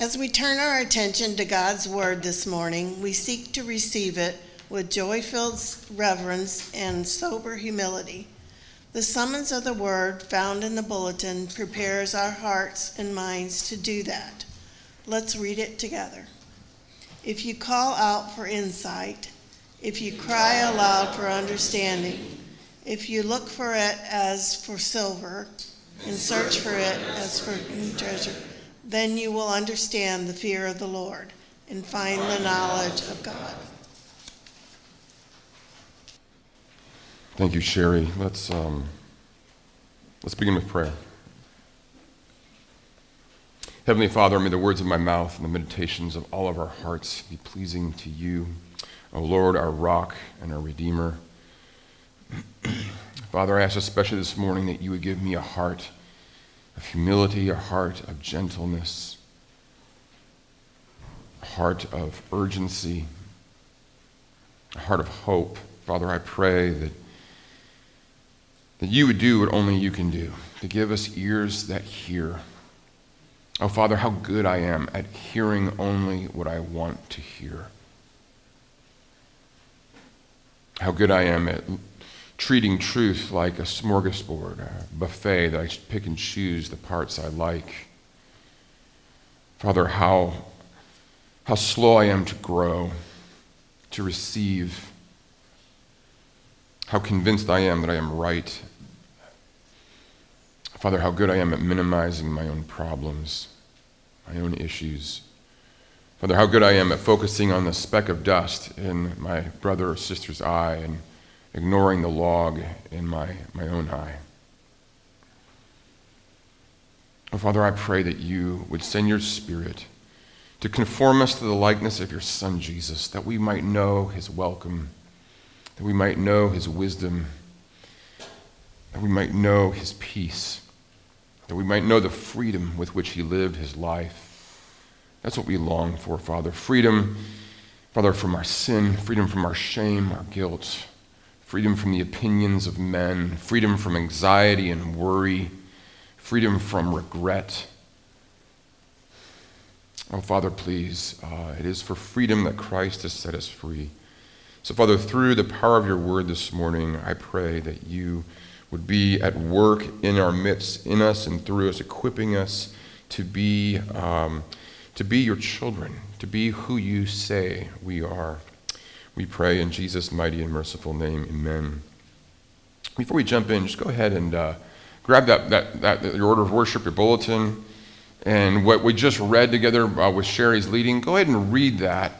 As we turn our attention to God's Word this morning, we seek to receive it with joy filled reverence and sober humility. The summons of the Word found in the bulletin prepares our hearts and minds to do that. Let's read it together. If you call out for insight, if you cry aloud for understanding, if you look for it as for silver and search for it as for treasure, then you will understand the fear of the Lord and find the knowledge of God. Thank you, Sherry. Let's, um, let's begin with prayer. Heavenly Father, may the words of my mouth and the meditations of all of our hearts be pleasing to you, O Lord, our rock and our Redeemer. Father, I ask especially this morning that you would give me a heart of humility, a heart of gentleness, a heart of urgency, a heart of hope. Father, I pray that, that you would do what only you can do, to give us ears that hear. Oh, Father, how good I am at hearing only what I want to hear. How good I am at treating truth like a smorgasbord, a buffet that I pick and choose the parts I like. Father, how, how slow I am to grow, to receive, how convinced I am that I am right. Father, how good I am at minimizing my own problems, my own issues. Father, how good I am at focusing on the speck of dust in my brother or sister's eye and ignoring the log in my, my own eye. Oh, Father, I pray that you would send your Spirit to conform us to the likeness of your Son, Jesus, that we might know his welcome, that we might know his wisdom, that we might know his peace, that we might know the freedom with which he lived his life. That's what we long for, Father. Freedom, Father, from our sin, freedom from our shame, our guilt freedom from the opinions of men, freedom from anxiety and worry, freedom from regret. Oh, Father, please, uh, it is for freedom that Christ has set us free. So, Father, through the power of your word this morning, I pray that you would be at work in our midst, in us and through us, equipping us to be, um, to be your children, to be who you say we are. We pray in Jesus' mighty and merciful name. Amen. Before we jump in, just go ahead and uh, grab that, that, that, your order of worship, your bulletin, and what we just read together uh, with Sherry's leading. Go ahead and read that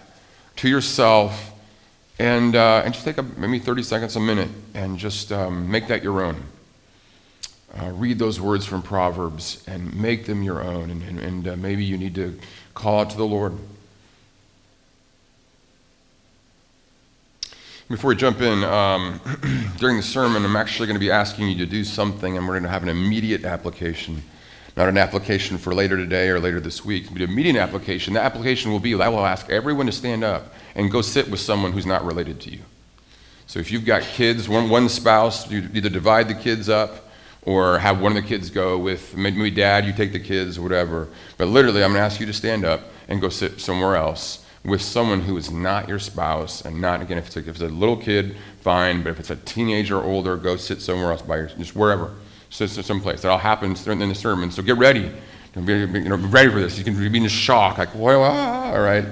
to yourself and, uh, and just take a, maybe 30 seconds, a minute, and just um, make that your own. Uh, read those words from Proverbs and make them your own. And, and, and uh, maybe you need to call out to the Lord Before we jump in, um, during the sermon, I'm actually going to be asking you to do something, and we're going to have an immediate application. Not an application for later today or later this week, but an immediate application. The application will be I will ask everyone to stand up and go sit with someone who's not related to you. So if you've got kids, one, one spouse, you either divide the kids up or have one of the kids go with maybe dad, you take the kids, or whatever. But literally, I'm going to ask you to stand up and go sit somewhere else with someone who is not your spouse, and not, again, if it's a, if it's a little kid, fine, but if it's a teenager or older, go sit somewhere else by your, just wherever, sit someplace. That all happens in the sermon. So get ready. Be, you know, be ready for this. You can be in shock, like, well, ah, all right.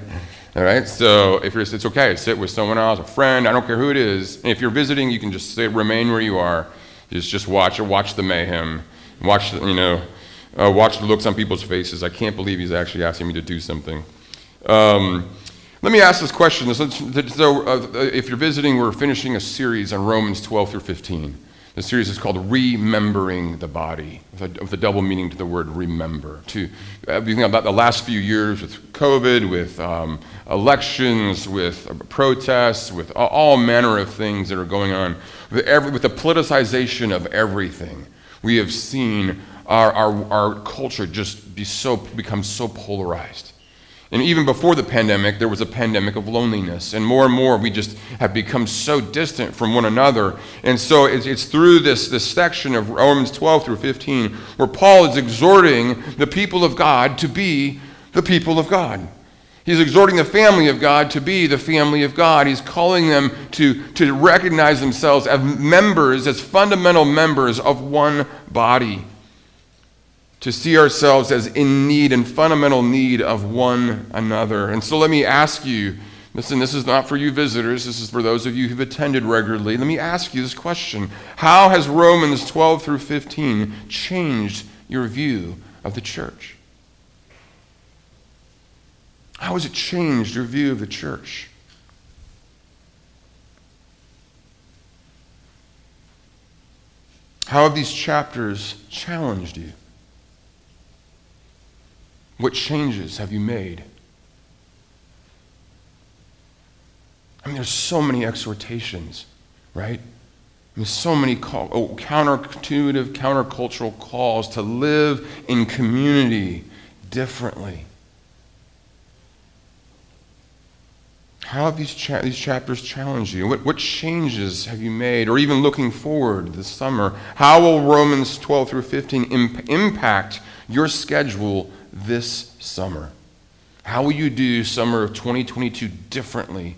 All right, so if you're, it's okay, sit with someone else, a friend, I don't care who it is. And if you're visiting, you can just sit, remain where you are. Just, just watch, watch the mayhem. Watch, you know, uh, watch the looks on people's faces. I can't believe he's actually asking me to do something. Um, let me ask this question. So, uh, if you're visiting, we're finishing a series on Romans 12 through 15. The series is called Remembering the Body, with a, double meaning to the word remember. To uh, think about the last few years with COVID, with um, elections, with uh, protests, with all, all, manner of things that are going on, with, every, with the politicization of everything, we have seen our, our, our culture just be so, become so polarized. And even before the pandemic, there was a pandemic of loneliness. And more and more, we just have become so distant from one another. And so it's, it's, through this, this section of Romans 12 through 15 where Paul is exhorting the people of God to be the people of God. He's exhorting the family of God to be the family of God. He's calling them to, to recognize themselves as members, as fundamental members of one body. To see ourselves as in need and fundamental need of one another. And so let me ask you listen, this is not for you visitors, this is for those of you who've attended regularly. Let me ask you this question How has Romans 12 through 15 changed your view of the church? How has it changed your view of the church? How have these chapters challenged you? What changes have you made? I mean, there's so many exhortations, right? I mean, so many call, oh, counterintuitive, countercultural calls to live in community differently. How have these, cha- these chapters challenged you? What, what changes have you made? Or even looking forward this summer, how will Romans 12 through 15 imp- impact your schedule this summer? How will you do summer of 2022 differently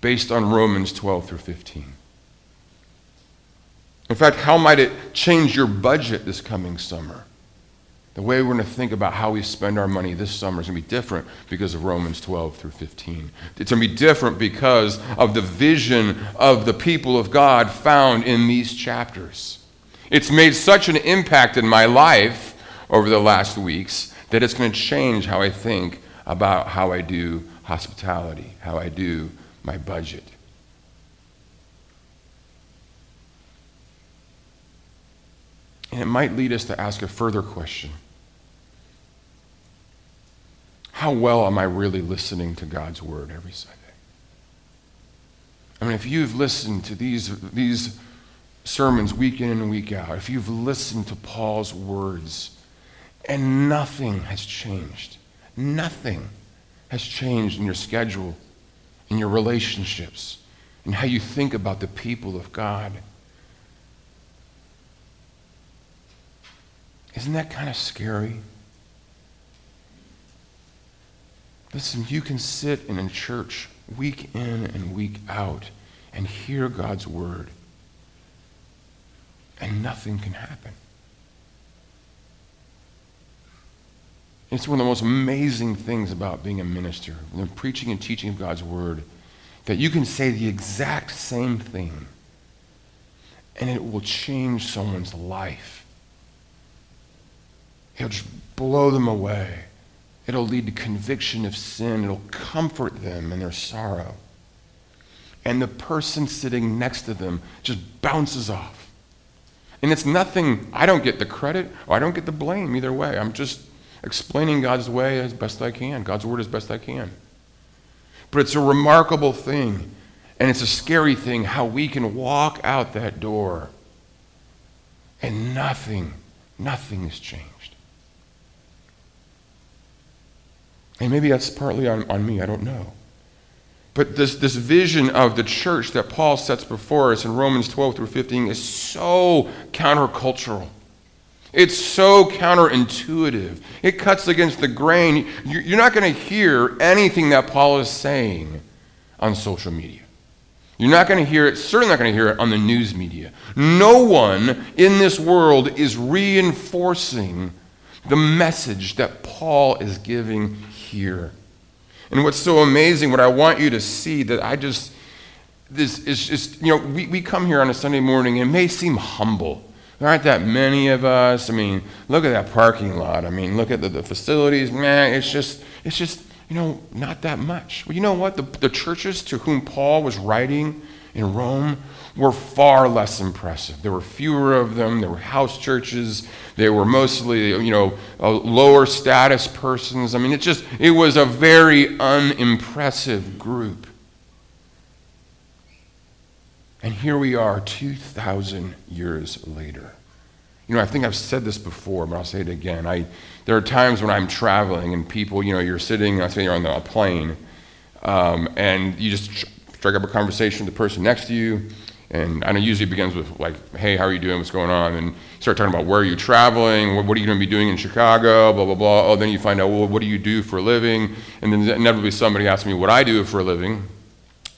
based on Romans 12 through 15? In fact, how might it change your budget this coming summer? The way we're going to think about how we spend our money this summer is going to be different because of Romans 12 through 15. It's going to be different because of the vision of the people of God found in these chapters. It's made such an impact in my life over the last weeks that it's going to change how I think about how I do hospitality, how I do my budget. And it might lead us to ask a further question How well am I really listening to God's word every Sunday? I mean, if you've listened to these, these sermons week in and week out, if you've listened to Paul's words and nothing has changed, nothing has changed in your schedule, in your relationships, in how you think about the people of God. Isn't that kind of scary? Listen, you can sit in a church week in and week out and hear God's word, and nothing can happen. It's one of the most amazing things about being a minister, the preaching and teaching of God's word, that you can say the exact same thing, and it will change someone's life. It'll just blow them away. It'll lead to conviction of sin. It'll comfort them in their sorrow. And the person sitting next to them just bounces off. And it's nothing, I don't get the credit or I don't get the blame either way. I'm just explaining God's way as best I can, God's word as best I can. But it's a remarkable thing, and it's a scary thing how we can walk out that door and nothing, nothing has changed. And maybe that's partly on, on me, I don't know. But this, this vision of the church that Paul sets before us in Romans 12 through 15 is so countercultural. It's so counterintuitive. It cuts against the grain. You're not going to hear anything that Paul is saying on social media. You're not going to hear it, certainly not going to hear it on the news media. No one in this world is reinforcing the message that Paul is giving here. And what's so amazing, what I want you to see, that I just, this is just, you know, we, we come here on a Sunday morning and it may seem humble. There aren't that many of us. I mean, look at that parking lot. I mean, look at the, the facilities. Man, it's just, it's just, you know, not that much. Well, you know what? The, the churches to whom Paul was writing in Rome were far less impressive. There were fewer of them. There were house churches. They were mostly, you know, lower status persons. I mean, it just, it was a very unimpressive group. And here we are 2,000 years later. You know, I think I've said this before, but I'll say it again. I, there are times when I'm traveling and people, you know, you're sitting, I say you're on the, a plane, um, and you just strike up a conversation with the person next to you, And I know usually it begins with like, hey, how are you doing? What's going on? And start talking about where are you traveling? What, what are you going to be doing in Chicago? Blah, blah, blah. Oh, then you find out, well, what do you do for a living? And then inevitably somebody asks me what I do for a living.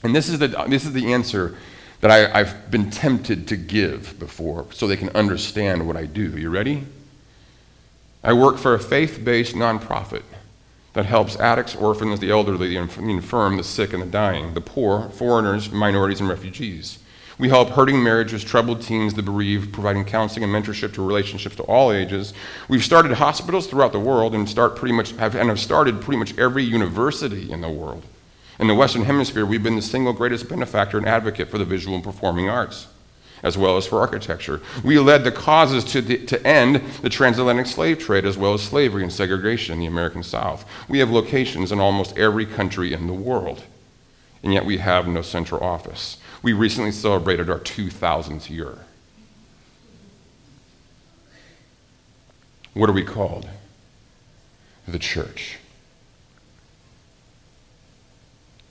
And this is the, this is the answer that I, I've been tempted to give before so they can understand what I do. You ready? I work for a faith based nonprofit that helps addicts, orphans, the elderly, the infirm, the sick, and the dying, the poor, foreigners, minorities, and refugees. We help hurting marriages, troubled teens, the bereaved, providing counseling and mentorship to relationships to all ages. We've started hospitals throughout the world and start pretty much have, and have started pretty much every university in the world. In the Western Hemisphere, we've been the single greatest benefactor and advocate for the visual and performing arts, as well as for architecture. We led the causes to, the, to end the transatlantic slave trade, as well as slavery and segregation in the American South. We have locations in almost every country in the world, and yet we have no central office. We recently celebrated our 2000th year. What are we called? The church.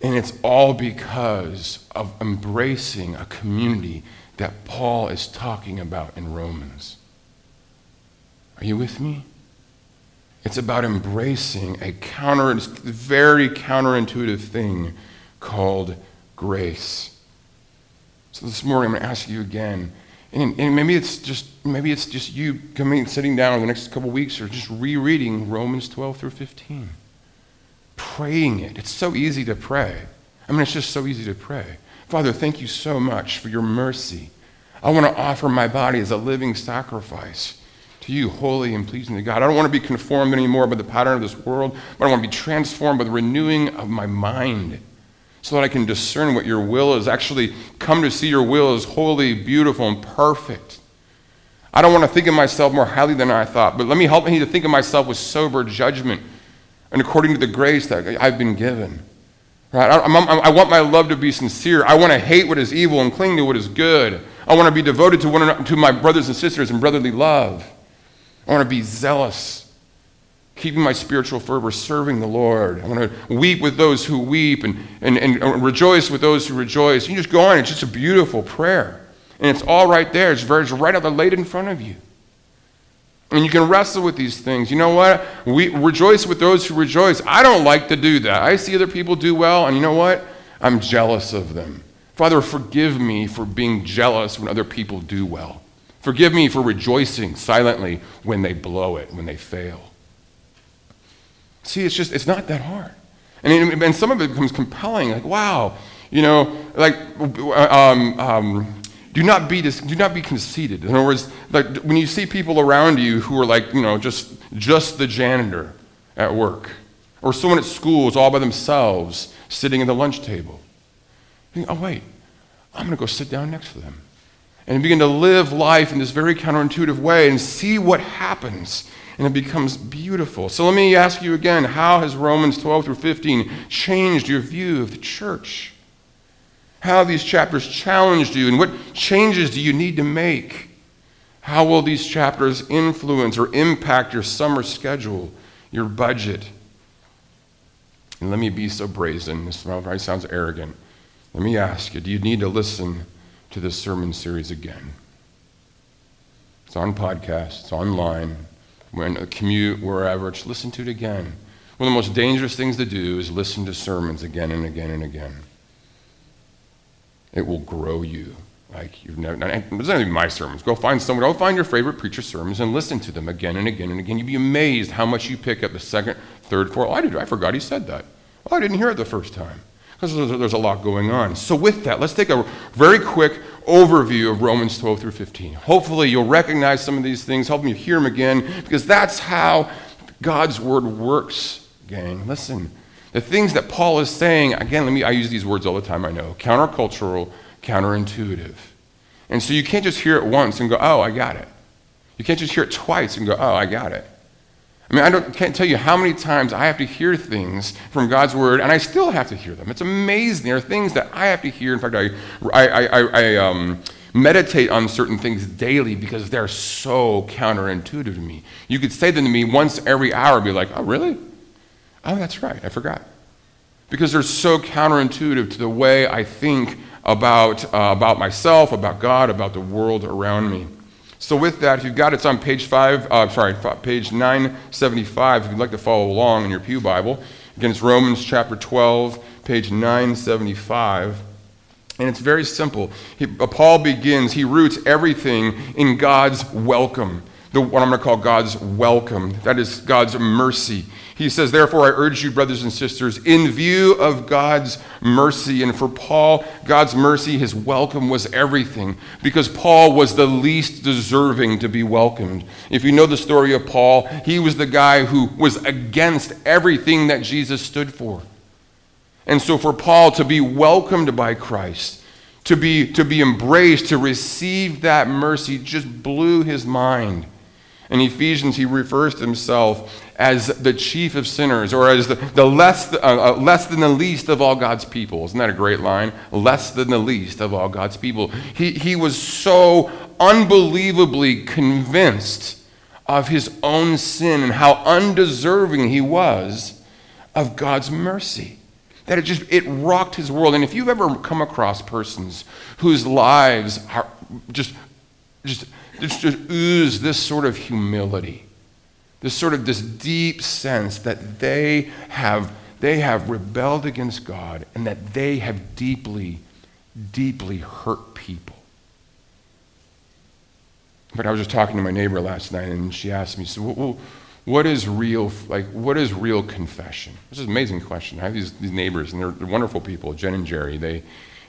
And it's all because of embracing a community that Paul is talking about in Romans. Are you with me? It's about embracing a counter, very counterintuitive thing called grace. So this morning I'm going to ask you again, and, and, maybe it's just maybe it's just you coming sitting down in the next couple weeks or just rereading Romans 12 through 15. Praying it. It's so easy to pray. I mean, it's just so easy to pray. Father, thank you so much for your mercy. I want to offer my body as a living sacrifice to you, holy and pleasing to God. I don't want to be conformed anymore by the pattern of this world, but I want to be transformed by the renewing of my mind so that I can discern what your will is. Actually, come to see your will as holy, beautiful, and perfect. I don't want to think of myself more highly than I thought, but let me help me to think of myself with sober judgment and according to the grace that I've been given. Right? I, I, want my love to be sincere. I want to hate what is evil and cling to what is good. I want to be devoted to, one, to my brothers and sisters in brotherly love. I want to be zealous keeping my spiritual fervor, serving the Lord. I want to weep with those who weep and, and, and rejoice with those who rejoice. You just go on, it's just a beautiful prayer. And it's all right there. It's, right out there laid in front of you. And you can wrestle with these things. You know what? We rejoice with those who rejoice. I don't like to do that. I see other people do well, and you know what? I'm jealous of them. Father, forgive me for being jealous when other people do well. Forgive me for rejoicing silently when they blow it, when they fail. See, it's just, it's not that hard. And, and some of it becomes compelling, like, wow, you know, like, um, um, do not be do not be conceited. In other words, like when you see people around you who are like, you know, just just the janitor at work, or someone at school is all by themselves sitting at the lunch table. Think, oh wait, I'm going to go sit down next to them, and begin to live life in this very counterintuitive way and see what happens and it becomes beautiful. So let me ask you again how has Romans 12 through 15 changed your view of the church? How these chapters challenged you, and what changes do you need to make? How will these chapters influence or impact your summer schedule, your budget? And let me be so brazen, this probably sounds arrogant. Let me ask you do you need to listen to this sermon series again? It's on podcast, it's online when a commute, wherever, just listen to it again. One of the most dangerous things to do is listen to sermons again and again and again. It will grow you. Like you've never, it's not even my sermons. Go find someone, go find your favorite preacher's sermons and listen to them again and again and again. You'd be amazed how much you pick up the second, third, fourth. Oh, I, did, I forgot he said that. Oh, I didn't hear it the first time. Because there's, a lot going on. So, with that, let's take a very quick overview of Romans 12 through 15. Hopefully, you'll recognize some of these things, help me hear them again, because that's how God's word works, gang. Listen, the things that Paul is saying, again, let me, I use these words all the time, I know countercultural, counterintuitive. And so you can't just hear it once and go, oh, I got it. You can't just hear it twice and go, oh, I got it. I mean, I can't tell you how many times I have to hear things from God's word, and I still have to hear them. It's amazing. There are things that I have to hear. In fact, I, I, I, I um, meditate on certain things daily because they're so counterintuitive to me. You could say them to me once every hour, and be like, oh, really? Oh, that's right. I forgot. Because they're so counterintuitive to the way I think about, uh, about myself, about God, about the world around me. So, with that, if you've got it, it's on page five, uh, sorry, page 975, if you'd like to follow along in your Pew Bible. Again, it's Romans chapter 12, page 975. And it's very simple. He, uh, Paul begins, he roots everything in God's welcome, the, what I'm going to call God's welcome. That is God's mercy. He says, Therefore, I urge you, brothers and sisters, in view of God's mercy, and for Paul, God's mercy, his welcome was everything, because Paul was the least deserving to be welcomed. If you know the story of Paul, he was the guy who was against everything that Jesus stood for. And so, for Paul to be welcomed by Christ, to be, to be embraced, to receive that mercy, just blew his mind. In Ephesians, he refers to himself as the chief of sinners, or as the, the less, uh, uh, less than the least of all God's people. Isn't that a great line? Less than the least of all God's people. He, he was so unbelievably convinced of his own sin and how undeserving he was of God's mercy that it just it rocked his world and if you've ever come across persons whose lives are just just just, just ooze this sort of humility this sort of this deep sense that they have they have rebelled against god and that they have deeply deeply hurt people. But i was just talking to my neighbor last night and she asked me so what is real like what is real confession? This is an amazing question. I have these, these neighbors and they're, they're wonderful people jen and jerry. They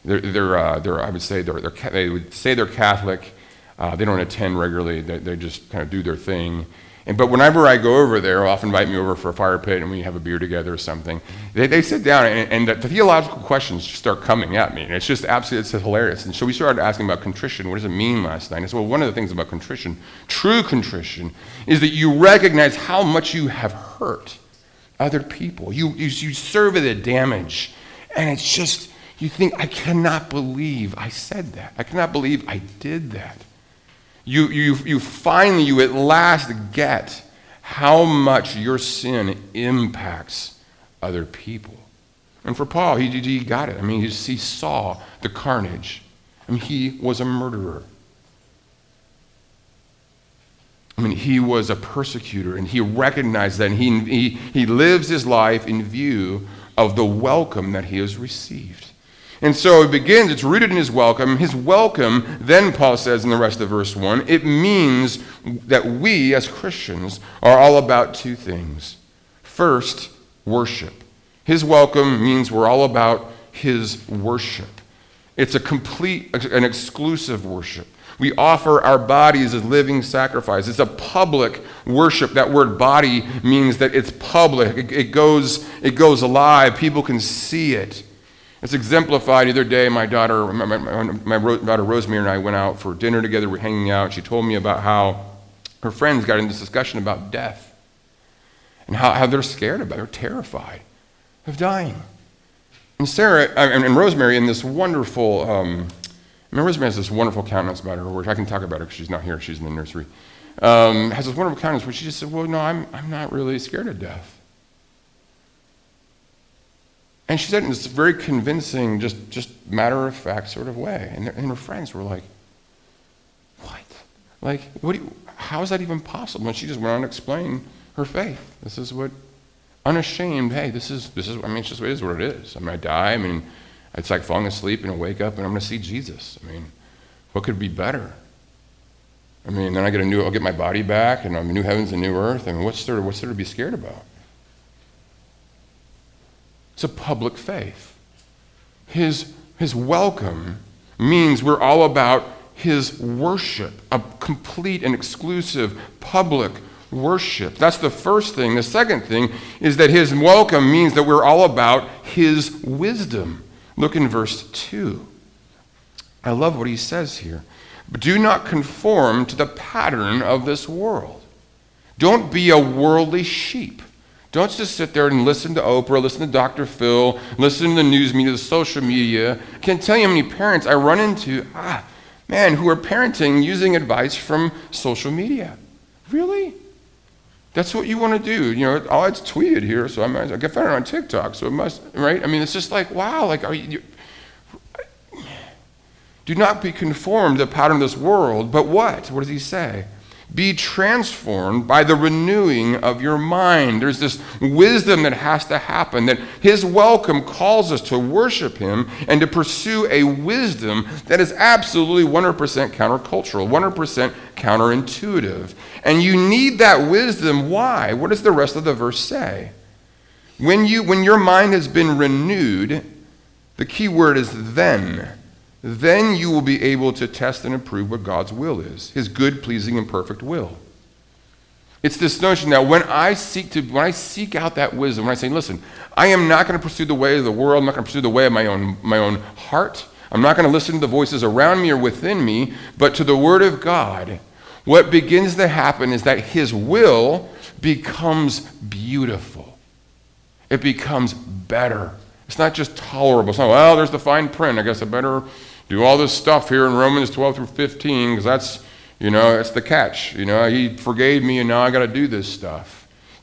they're, they're, uh, they're i would say they're, they're, they would say they're catholic uh, they don't attend regularly they, they just kind of do their thing and, but whenever I go over there, they'll often invite me over for a fire pit and we have a beer together or something. They, they sit down and, and the, the, theological questions start coming at me. And it's just absolutely it's hilarious. And so we started asking about contrition. What does it mean last night? I said, well, one of the things about contrition, true contrition, is that you recognize how much you have hurt other people. You, you, you survey the damage. And it's just, you think, I cannot believe I said that. I cannot believe I did that you, you, you finally, you at last get how much your sin impacts other people. And for Paul, he, he got it. I mean, he, saw the carnage. I mean, he was a murderer. I mean, he was a persecutor, and he recognized that, and he, he, he lives his life in view of the welcome that he has received. And so it begins, it's rooted in his welcome. His welcome, then Paul says in the rest of verse 1, it means that we as Christians are all about two things. First, worship. His welcome means we're all about his worship. It's a complete, an exclusive worship. We offer our bodies as living sacrifice. It's a public worship. That word body means that it's public. It, it, goes, it goes alive. People can see it. It's exemplified the other day. My daughter, my, my, my, daughter Rosemary and I went out for dinner together. We're hanging out. She told me about how her friends got into this discussion about death and how, how they're scared about it, they're terrified of dying. And Sarah and, and Rosemary, in this wonderful, um, I mean, Rosemary has this wonderful countenance about her, which I can talk about her because she's not here, she's in the nursery. Um, has this wonderful countenance where she just said, Well, no, I'm, I'm not really scared of death. And she said in this very convincing, just, just matter of fact sort of way. And, and her friends were like, What? Like, what you, how is that even possible? And she just went on to explain her faith. This is what, unashamed, hey, this is, this is I mean, it's just it is what it is. I mean, I die. I mean, it's like falling asleep and I wake up and I'm going to see Jesus. I mean, what could be better? I mean, then I get a new, I'll get my body back and I'm new heavens and new earth. I mean, what's there, what's there to be scared about? It's a public faith. His, his welcome means we're all about his worship, a complete and exclusive public worship. That's the first thing. The second thing is that his welcome means that we're all about his wisdom. Look in verse 2. I love what he says here. But do not conform to the pattern of this world. Don't be a worldly sheep. Don't just sit there and listen to Oprah, listen to Dr. Phil, listen to the news media, the social media. I can't tell you how many parents I run into, ah, man, who are parenting using advice from social media. Really? That's what you want to do. You know, oh, it's tweeted here, so I might, I found it on TikTok, so it must, right? I mean, it's just like, wow, like, are you, Do not be conformed to the pattern of this world, but what? What does he say? Be transformed by the renewing of your mind. There's this wisdom that has to happen, that his welcome calls us to worship him and to pursue a wisdom that is absolutely 100% countercultural, 100% counterintuitive. And you need that wisdom. Why? What does the rest of the verse say? When, you, when your mind has been renewed, the key word is then then you will be able to test and approve what God's will is, his good, pleasing, and perfect will. It's this notion that when I seek to when I seek out that wisdom, when I say, listen, I am not going to pursue the way of the world, I'm not going to pursue the way of my own my own heart. I'm not going to listen to the voices around me or within me, but to the word of God. What begins to happen is that his will becomes beautiful. It becomes better. It's not just tolerable. It's not, well, there's the fine print. I guess I better do all this stuff here in Romans 12 through 15 because that's, you know, that's the catch. You know, he forgave me and now I got to do this stuff.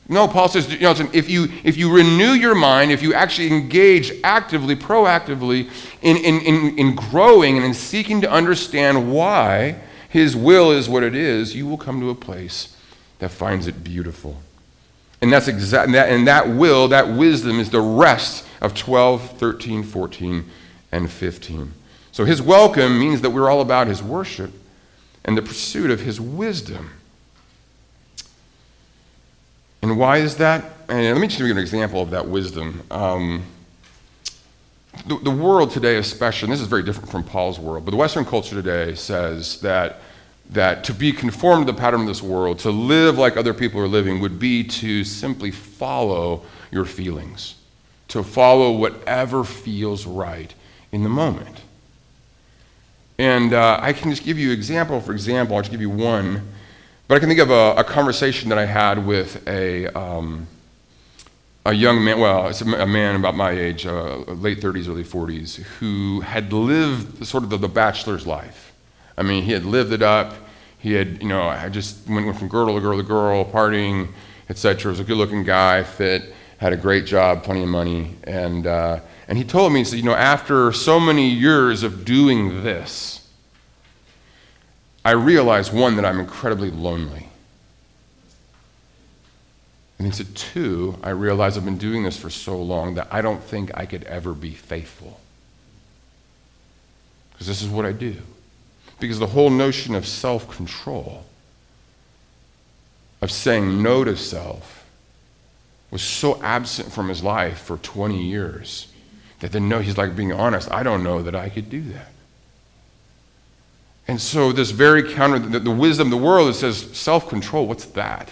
No, Paul says, you know, if you, if you renew your mind, if you actually engage actively, proactively in, in, in, in growing and in seeking to understand why his will is what it is, you will come to a place that finds it beautiful. And that's exact, that, and that will, that wisdom is the rest of 12, 13, 14, and 15. So his welcome means that we're all about his worship and the pursuit of his wisdom. And why is that? And let me just give you an example of that wisdom. Um, the, the world today, especially, and this is very different from Paul's world, but the Western culture today says that, that to be conformed to the pattern of this world, to live like other people are living, would be to simply follow your feelings, to follow whatever feels right in the moment. And uh, I can just give you example for example. I'll just give you one. But I can think of a, a conversation that I had with a, um, a young man, well, it's a, man about my age, uh, late 30s, early 40s, who had lived sort of the, the, bachelor's life. I mean, he had lived it up. He had, you know, I just went, went from girl to girl to girl, partying, etc. Was a good looking guy, fit, had a great job, plenty of money. And, uh, and he told me, he said, you know, after so many years of doing this, I realize, one, that I'm incredibly lonely. And he said, two, I realize I've been doing this for so long that I don't think I could ever be faithful. Because this is what I do. Because the whole notion of self control, of saying no to self, was so absent from his life for 20 years that then no, he's like being honest. I don't know that I could do that. And so this very counter, the, the wisdom of the world that says self-control, what's that?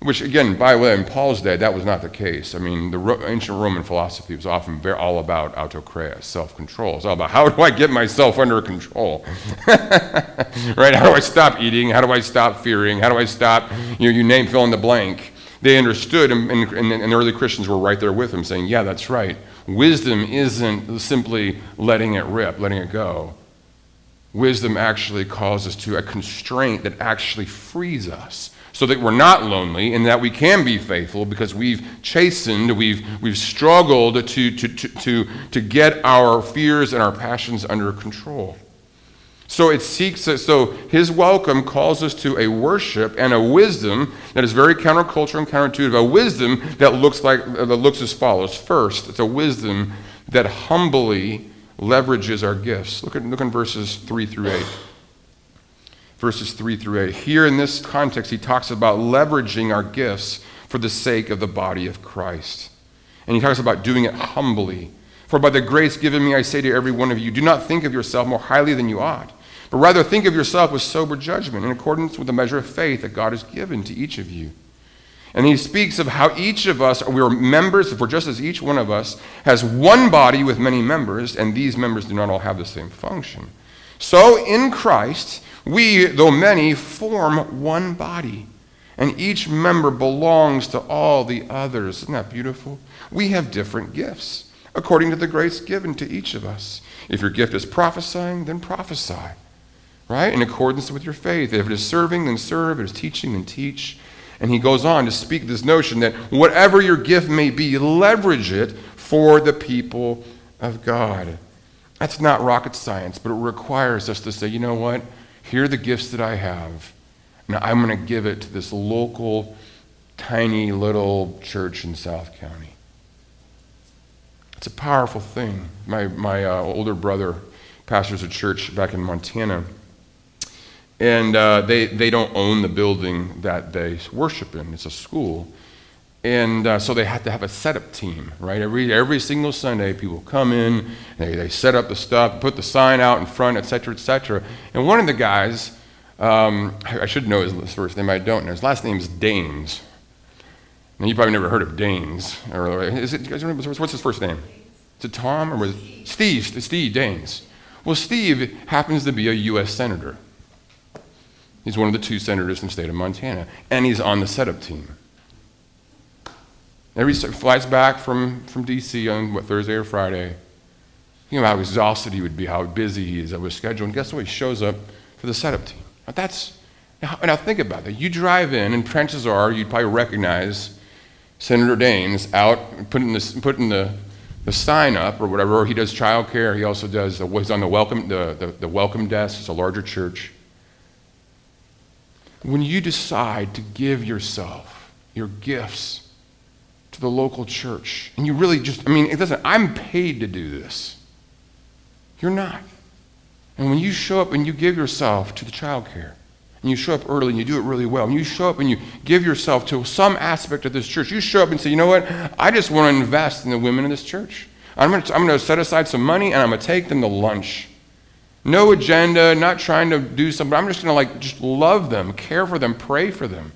Which again, by the way, in Paul's day, that was not the case. I mean, the Ro- ancient Roman philosophy was often very, all about autokratia, self-control. It's all about how do I get myself under control, right? How do I stop eating? How do I stop fearing? How do I stop? You know, you name fill in the blank. They understood, and, and, and the early Christians were right there with them, saying, "Yeah, that's right. Wisdom isn't simply letting it rip, letting it go. Wisdom actually calls us to a constraint that actually frees us so that we're not lonely and that we can be faithful because we've chastened, we've, we've struggled to, to, to, to, to get our fears and our passions under control. So it seeks, uh, so his welcome calls us to a worship and a wisdom that is very countercultural and counterintuitive. A wisdom that looks like uh, that looks as follows. First, it's a wisdom that humbly leverages our gifts. Look at look in verses three through eight. Verses three through eight. Here in this context, he talks about leveraging our gifts for the sake of the body of Christ. And he talks about doing it humbly. For by the grace given me, I say to every one of you, do not think of yourself more highly than you ought but rather think of yourself with sober judgment in accordance with the measure of faith that God has given to each of you. And he speaks of how each of us, we are members, for just as each one of us has one body with many members, and these members do not all have the same function. So in Christ, we, though many, form one body, and each member belongs to all the others. Isn't that beautiful? We have different gifts according to the grace given to each of us. If your gift is prophesying, then prophesy right? In accordance with your faith. If it is serving, then serve. If it is teaching, then teach. And he goes on to speak this notion that whatever your gift may be, leverage it for the people of God. That's not rocket science, but it requires us to say, you know what? Here are the gifts that I have. Now I'm going to give it to this local, tiny little church in South County. It's a powerful thing. My, my uh, older brother pastors a church back in Montana, and uh, they, they don't own the building that they worship in, it's a school. And uh, so they have to have a setup team, right? Every, every single Sunday, people come in, they, they set up the stuff, put the sign out in front, et cetera, et cetera. And one of the guys, um, I should know his first name, I don't know. His last name is Daines. Now, you probably never heard of Daines. Or, is it, what's his first name? Is it Tom or was Steve? Steve Daines. Well, Steve happens to be a U.S. Senator. He's one of the two senators in the state of Montana, and he's on the setup team. Every flies back from, from D.C. on what, Thursday or Friday. You know how exhausted he would be, how busy he is of his schedule. And guess what? He shows up for the setup team. Now that's now think about that. You drive in, and chances are you'd probably recognize Senator Daines out putting the, putting the, the sign up or whatever. He does childcare. He also does he's on the welcome the, the, the welcome desk. It's a larger church. When you decide to give yourself your gifts to the local church. And you really just, I mean, it doesn't, I'm paid to do this. You're not. And when you show up and you give yourself to the child care, and you show up early and you do it really well, and you show up and you give yourself to some aspect of this church, you show up and say, you know what? I just want to invest in the women in this church. I'm going to, I'm going to set aside some money and I'm going to take them to lunch. No agenda, not trying to do something. I'm just going to like just love them, care for them, pray for them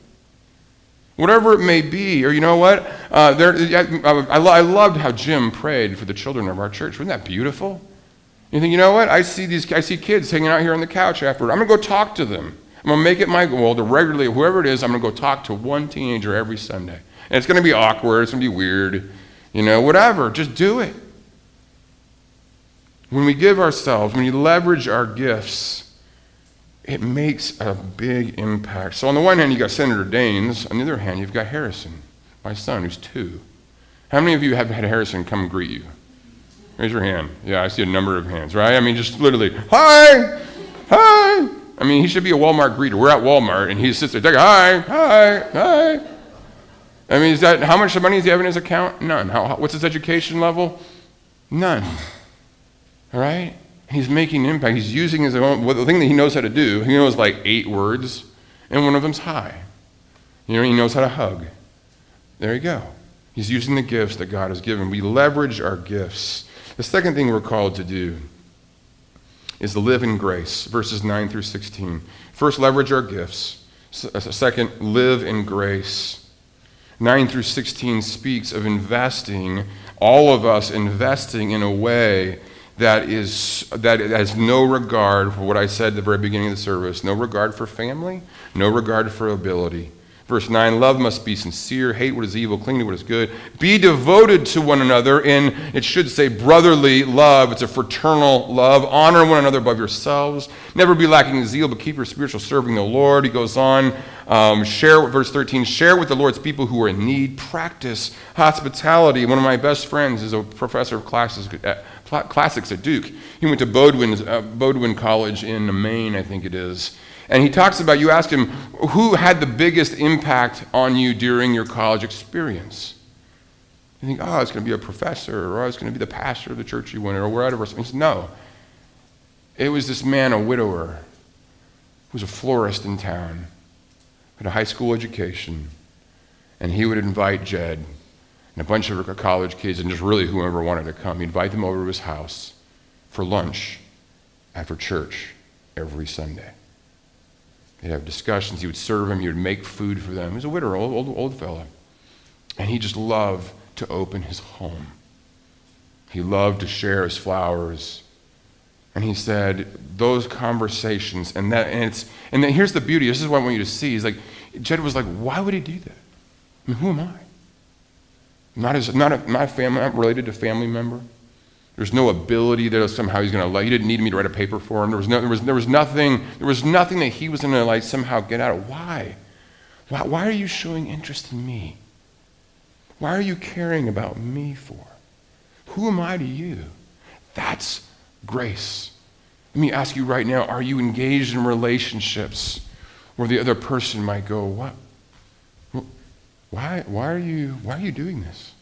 whatever it may be. Or you know what? Uh, there, I, I, loved how Jim prayed for the children of our church. Wasn't that beautiful? You think, you know what? I see these, I see kids hanging out here on the couch afterward. I'm going to go talk to them. I'm going to make it my goal to regularly, whoever it is, I'm going to go talk to one teenager every Sunday. And it's going to be awkward. It's to be weird. You know, whatever. Just do it. When we give ourselves, when we leverage our gifts, it makes a big impact. So, on the one hand, you've got Senator Daines. On the other hand, you've got Harrison, my son, who's two. How many of you have had Harrison come greet you? Raise your hand. Yeah, I see a number of hands, right? I mean, just literally, hi, hi. I mean, he should be a Walmart greeter. We're at Walmart, and he sits there, like, hi, hi, hi. I mean, is that how much money does he have in his account? None. How, what's his education level? None. All right? He's making an impact. He's using his own, well, the thing that he knows how to do, he knows like eight words, and one of them's hi. You know, he knows how to hug. There you go. He's using the gifts that God has given. We leverage our gifts. The second thing we're called to do is to live in grace, verses 9 through 16. First, leverage our gifts. Uh, second, live in grace. 9 through 16 speaks of investing, all of us investing in a way that is that has no regard for what I said at the very beginning of the service, no regard for family, no regard for ability. Verse 9 Love must be sincere, hate what is evil, cling to what is good. Be devoted to one another in, it should say, brotherly love. It's a fraternal love. Honor one another above yourselves. Never be lacking in zeal, but keep your spiritual serving the Lord. He goes on, um, share, verse 13, share with the Lord's people who are in need. Practice hospitality. One of my best friends is a professor of classes classics at Duke. He went to Bowdoin, uh, Bowdoin College in Maine, I think it is. And he talks about, you ask him, who had the biggest impact on you during your college experience? You think, oh, it's going to be a professor, or oh, it's going to be the pastor of the church you went to, or wherever. He says, no. It was this man, a widower, who was a florist in town, had a high school education, and he would invite Jed and a bunch of college kids and just really whoever wanted to come. He'd invite them over to his house for lunch after church every Sunday. They'd have discussions. He would serve them. He would make food for them. He was a widower, old, old, old fellow. And he just loved to open his home. He loved to share his flowers. And he said, those conversations, and that, and it's, and then here's the beauty. This is what I want you to see. He's like, Jed was like, why would he do that? I mean, who am I? Not, as, not, a, not, family, not related to family member. There's no ability that somehow he's going to let. He didn't need me to write a paper for him. There was, no, there was, there was, nothing, there was nothing that he was going to like somehow get out of. Why? why? Why are you showing interest in me? Why are you caring about me for? Who am I to you? That's grace. Let me ask you right now are you engaged in relationships where the other person might go, What? Why, why, are you, why are you doing this?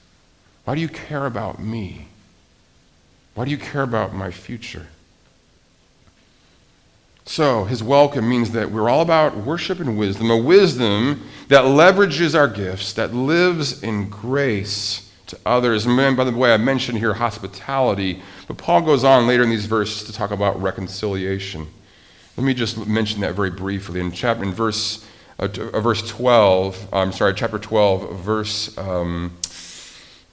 Why do you care about me? Why do you care about my future? So, his welcome means that we're all about worship and wisdom, a wisdom that leverages our gifts, that lives in grace to others. And by the way, I mentioned here hospitality, but Paul goes on later in these verses to talk about reconciliation. Let me just mention that very briefly. In chapter, in verse, uh, uh verse 12, I'm sorry, chapter 12, verse, um,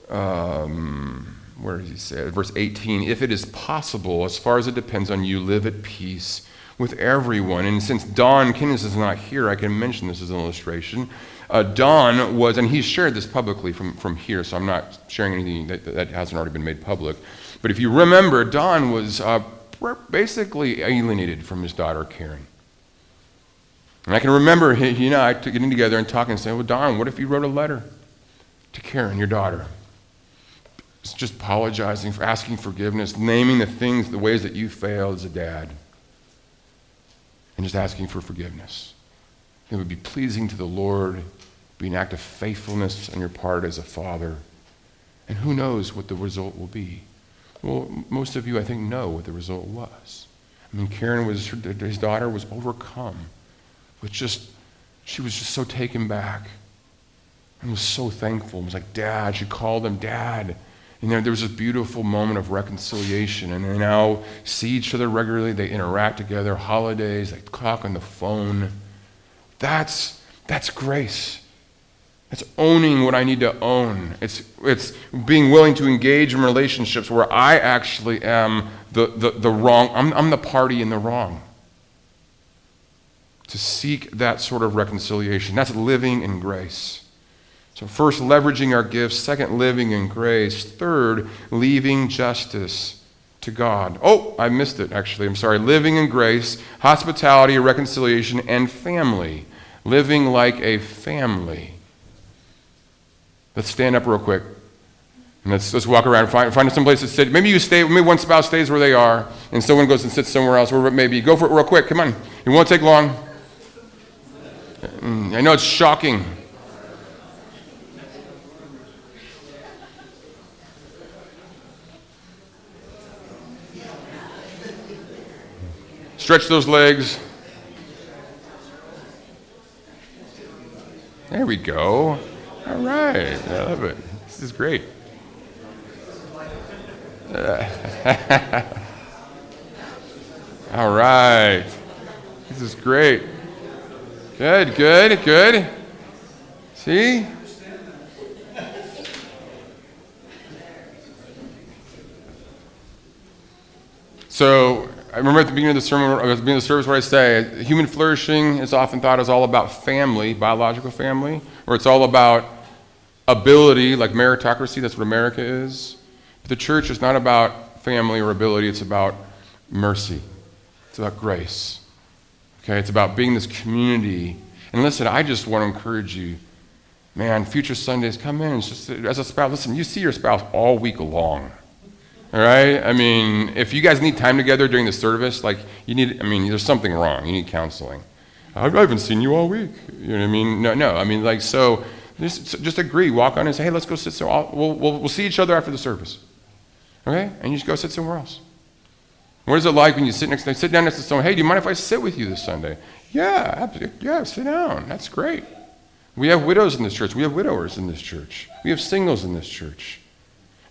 um, where does he say? Verse 18. If it is possible, as far as it depends on you, live at peace with everyone. And since Don Kinnis is not here, I can mention this as an illustration. Uh, Don was, and he's shared this publicly from, from here, so I'm not sharing anything that, that hasn't already been made public. But if you remember, Don was uh, basically alienated from his daughter, Karen. And I can remember you and I getting together and talking and saying, Well, Don, what if you wrote a letter to Karen, your daughter? It's just apologizing for asking forgiveness, naming the things, the ways that you failed as a dad and just asking for forgiveness. It would be pleasing to the Lord, be an act of faithfulness on your part as a father. And who knows what the result will be? Well, most of you, I think, know what the result was. I mean, Karen was, his daughter was overcome with just, she was just so taken back and was so thankful. It was like, Dad. She called him Dad. And there, there was this beautiful moment of reconciliation. And they now see each other regularly. They interact together, holidays, they talk on the phone. That's, that's grace. It's owning what I need to own. It's, it's being willing to engage in relationships where I actually am the, the, the wrong, I'm, I'm the party in the wrong. To seek that sort of reconciliation. That's living in grace. So, first, leveraging our gifts. Second, living in grace. Third, leaving justice to God. Oh, I missed it, actually. I'm sorry. Living in grace, hospitality, reconciliation, and family. Living like a family. Let's stand up real quick. And let's, let's walk around, find, find some place to sit. Maybe you stay, maybe one spouse stays where they are, and someone goes and sits somewhere else, wherever it may be. Go for it real quick. Come on. It won't take long. Mm, I know it's shocking. Stretch those legs. There we go. All right. I love it. This is great. All right. This is great. Good, good, good. See? So I remember at the beginning of the sermon, at the beginning of the service, where I say human flourishing is often thought as all about family, biological family, or it's all about ability, like meritocracy. That's what America is. But the church is not about family or ability. It's about mercy. It's about grace. Okay, it's about being this community. And listen, I just want to encourage you, man. Future Sundays, come in. Just, as a spouse, listen. You see your spouse all week long. All right? I mean, if you guys need time together during the service, like, you need, I mean, there's something wrong. You need counseling. I haven't seen you all week. You know what I mean? No, no. I mean, like, so just, just agree. Walk on and say, hey, let's go sit somewhere. We'll, we'll, we'll see each other after the service. Okay? And you just go sit somewhere else. What is it like when you sit next to, sit down next to someone? Hey, do you mind if I sit with you this Sunday? Yeah, absolutely. Yeah, sit down. That's great. We have widows in this church. We have widowers in this church. We have singles in this church.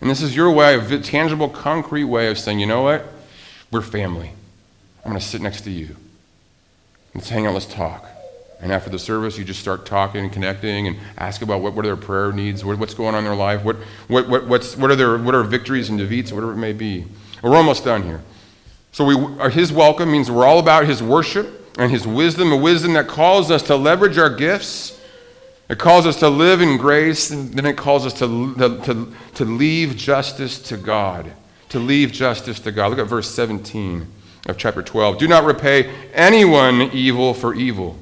And this is your way, a tangible, concrete way of saying, you know what? We're family. I'm going to sit next to you. Let's hang out, let's talk. And after the service, you just start talking and connecting and ask about what, what are their prayer needs, what, what's going on in their life, what, what, what, what's, what, are their, what are victories and defeats, whatever it may be. We're almost done here. So we, uh, his welcome means we're all about his worship and his wisdom, a wisdom that calls us to leverage our gifts it calls us to live in grace, and then it calls us to, to, to leave justice to God. To leave justice to God. Look at verse 17 of chapter 12. Do not repay anyone evil for evil.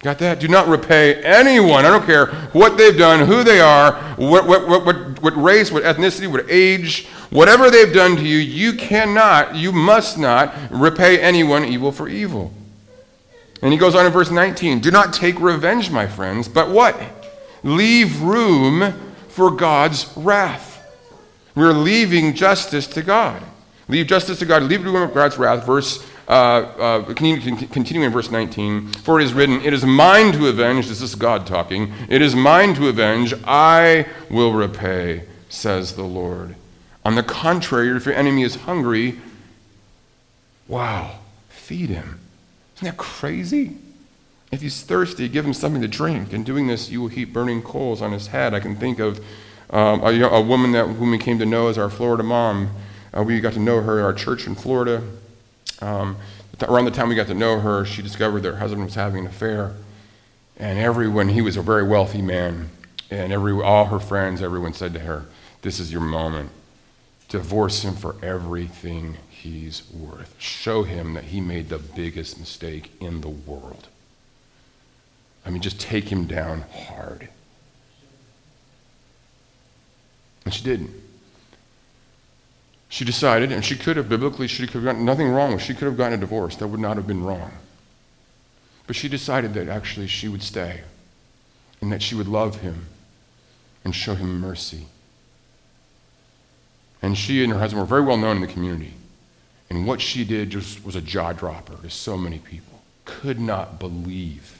Got that? Do not repay anyone. I don't care what they've done, who they are, what, what, what, what, what race, what ethnicity, what age, whatever they've done to you, you cannot, you must not repay anyone evil for evil. And he goes on in verse 19 Do not take revenge, my friends, but what? Leave room for God's wrath. We're leaving justice to God. Leave justice to God. Leave room for God's wrath. Verse uh, uh, continuing in verse 19, for it is written, It is mine to avenge, this is God talking, it is mine to avenge, I will repay, says the Lord. On the contrary, if your enemy is hungry, wow, feed him. Isn't that crazy? If he's thirsty, give him something to drink. In doing this, you will heap burning coals on his head. I can think of um, a, a, woman that whom we came to know as our Florida mom. Uh, we got to know her at our church in Florida. Um, around the time we got to know her, she discovered that her husband was having an affair. And everyone, he was a very wealthy man. And every, all her friends, everyone said to her, This is your moment. Divorce him for everything he's worth. Show him that he made the biggest mistake in the world. I mean, just take him down hard. And she didn't. She decided, and she could have biblically, she could have gotten nothing wrong. She could have gotten a divorce. That would not have been wrong. But she decided that actually she would stay, and that she would love him and show him mercy. And she and her husband were very well known in the community. And what she did just was a jaw dropper to so many people. Could not believe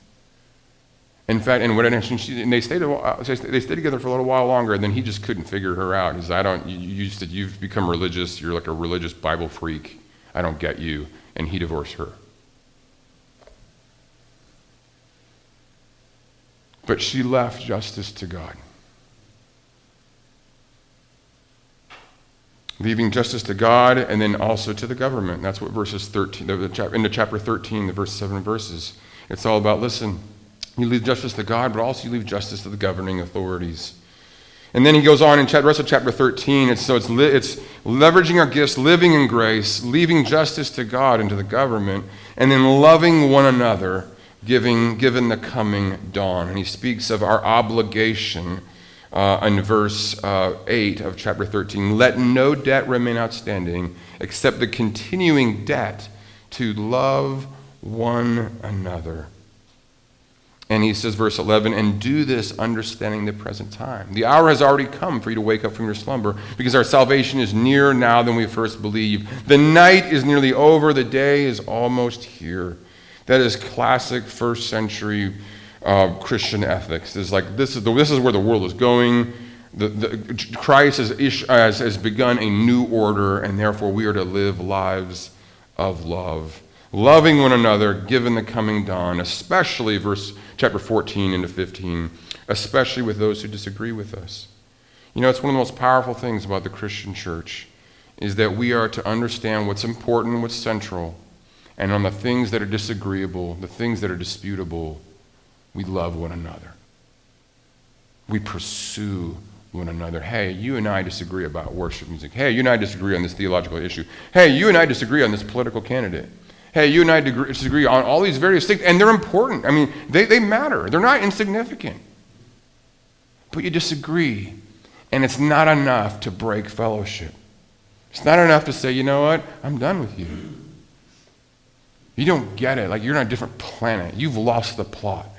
in fact, and what I mentioned, and they stayed, while, uh, they stayed together for a little while longer, and then he just couldn't figure her out. He said, I don't, you, you said you've become religious, you're like a religious Bible freak. I don't get you. And he divorced her. But she left justice to God. Leaving justice to God and then also to the government. That's what verses 13, into chapter 13, the verse 7 verses. It's all about listen, you leave justice to God, but also you leave justice to the governing authorities. And then he goes on in the rest of chapter 13. It's, so it's, li- it's leveraging our gifts, living in grace, leaving justice to God and to the government, and then loving one another, giving, given the coming dawn. And he speaks of our obligation uh, in verse uh, 8 of chapter 13. Let no debt remain outstanding except the continuing debt to love one another. And he says, verse 11, and do this understanding the present time. The hour has already come for you to wake up from your slumber because our salvation is nearer now than we first believed. The night is nearly over, the day is almost here. That is classic first century uh, Christian ethics. It's like this is, the, this is where the world is going. The, the, Christ has, has, has begun a new order, and therefore we are to live lives of love loving one another given the coming dawn, especially verse chapter 14 into 15, especially with those who disagree with us. You know, it's one of the most powerful things about the Christian church is that we are to understand what's important, what's central, and on the things that are disagreeable, the things that are disputable, we love one another. We pursue one another. Hey, you and I disagree about worship music. Hey, you and I disagree on this theological issue. Hey, you and I disagree on this political candidate hey, you and I disagree on all these various things, and they're important. I mean, they, they matter, they're not insignificant. But you disagree, and it's not enough to break fellowship. It's not enough to say, you know what, I'm done with you. You don't get it. Like you're on a different planet. You've lost the plot.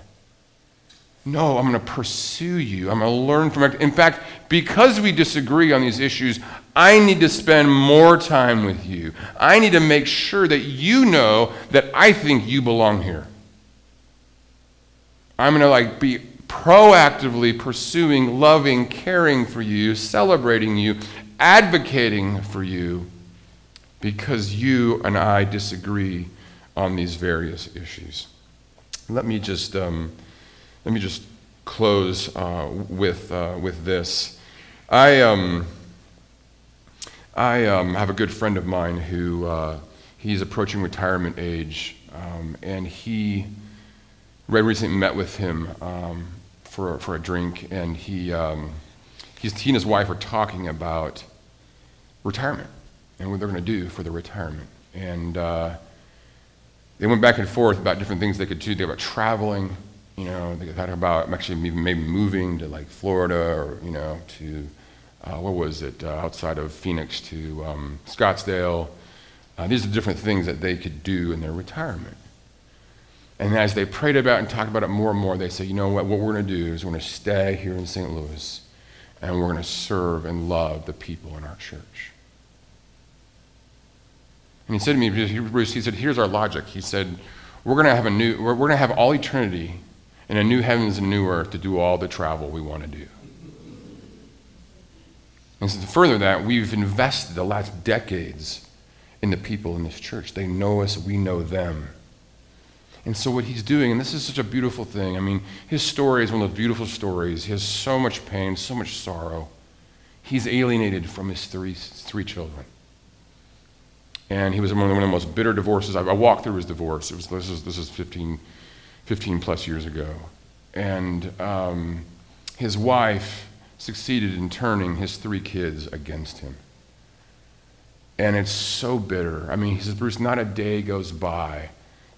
No, I'm going to pursue you. I'm going to learn from it. In fact, because we disagree on these issues, I need to spend more time with you. I need to make sure that you know that I think you belong here. I'm going to like be proactively pursuing, loving, caring for you, celebrating you, advocating for you because you and I disagree on these various issues. Let me just um, let me just close uh, with, uh, with this. I, um, I um, have a good friend of mine who uh, he's approaching retirement age, um, and he I recently met with him um, for, for a drink, and he, um, he's, he and his wife are talking about retirement and what they're going to do for the retirement. And uh, they went back and forth about different things they could do. They about traveling, You know, they thought about actually maybe, maybe moving to like Florida or, you know, to, uh, what was it, uh, outside of Phoenix to um, Scottsdale. Uh, these are different things that they could do in their retirement. And as they prayed about and talked about it more and more, they said, you know what, what we're going to do is we're going to stay here in St. Louis and we're going to serve and love the people in our church. And he said to me, Bruce, he said, here's our logic. He said, we're going to have a new, we're, we're going to have all eternity in a new heavens and a new earth to do all the travel we want to do. And so further that, we've invested the last decades in the people in this church. They know us, we know them. And so, what he's doing, and this is such a beautiful thing. I mean, his story is one of those beautiful stories. He has so much pain, so much sorrow. He's alienated from his three, three children. And he was one of the most bitter divorces. I, I walked through his divorce. It was, this, is, this is 15, 15 plus years ago. And um, his wife succeeded in turning his three kids against him. And it's so bitter. I mean, he says, Bruce, not a day goes by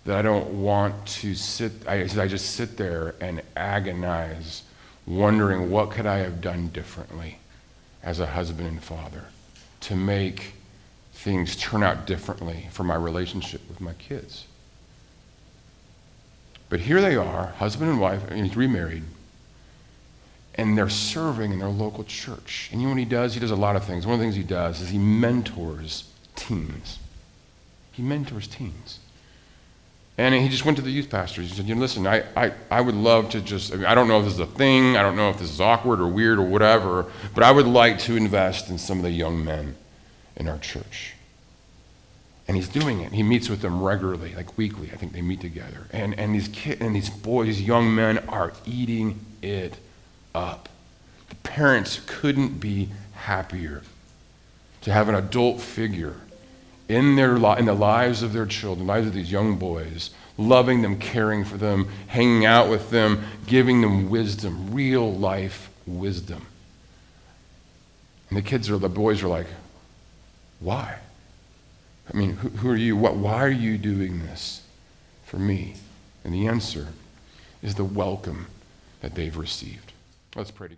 that I don't want to sit, I, I just sit there and agonize, wondering what could I have done differently as a husband and father to make things turn out differently for my relationship with my kids. But here they are, husband and wife, and he's remarried, and they're serving in their local church. And you know what he does? He does a lot of things. One of the things he does is he mentors teens. He mentors teens. And he just went to the youth pastors. He said, you know, listen, I, I, I would love to just, I, mean, I don't know if this is a thing, I don't know if this is awkward or weird or whatever, but I would like to invest in some of the young men in our church. And he's doing it. He meets with them regularly, like weekly. I think they meet together. And, and these kids and these boys, young men are eating it up. The parents couldn't be happier to have an adult figure in, their li- in the lives of their children, lives of these young boys, loving them, caring for them, hanging out with them, giving them wisdom, real life wisdom. And the kids are, the boys are like, why? I mean, who, who are you? What, why are you doing this for me? And the answer is the welcome that they've received. Let's pray together.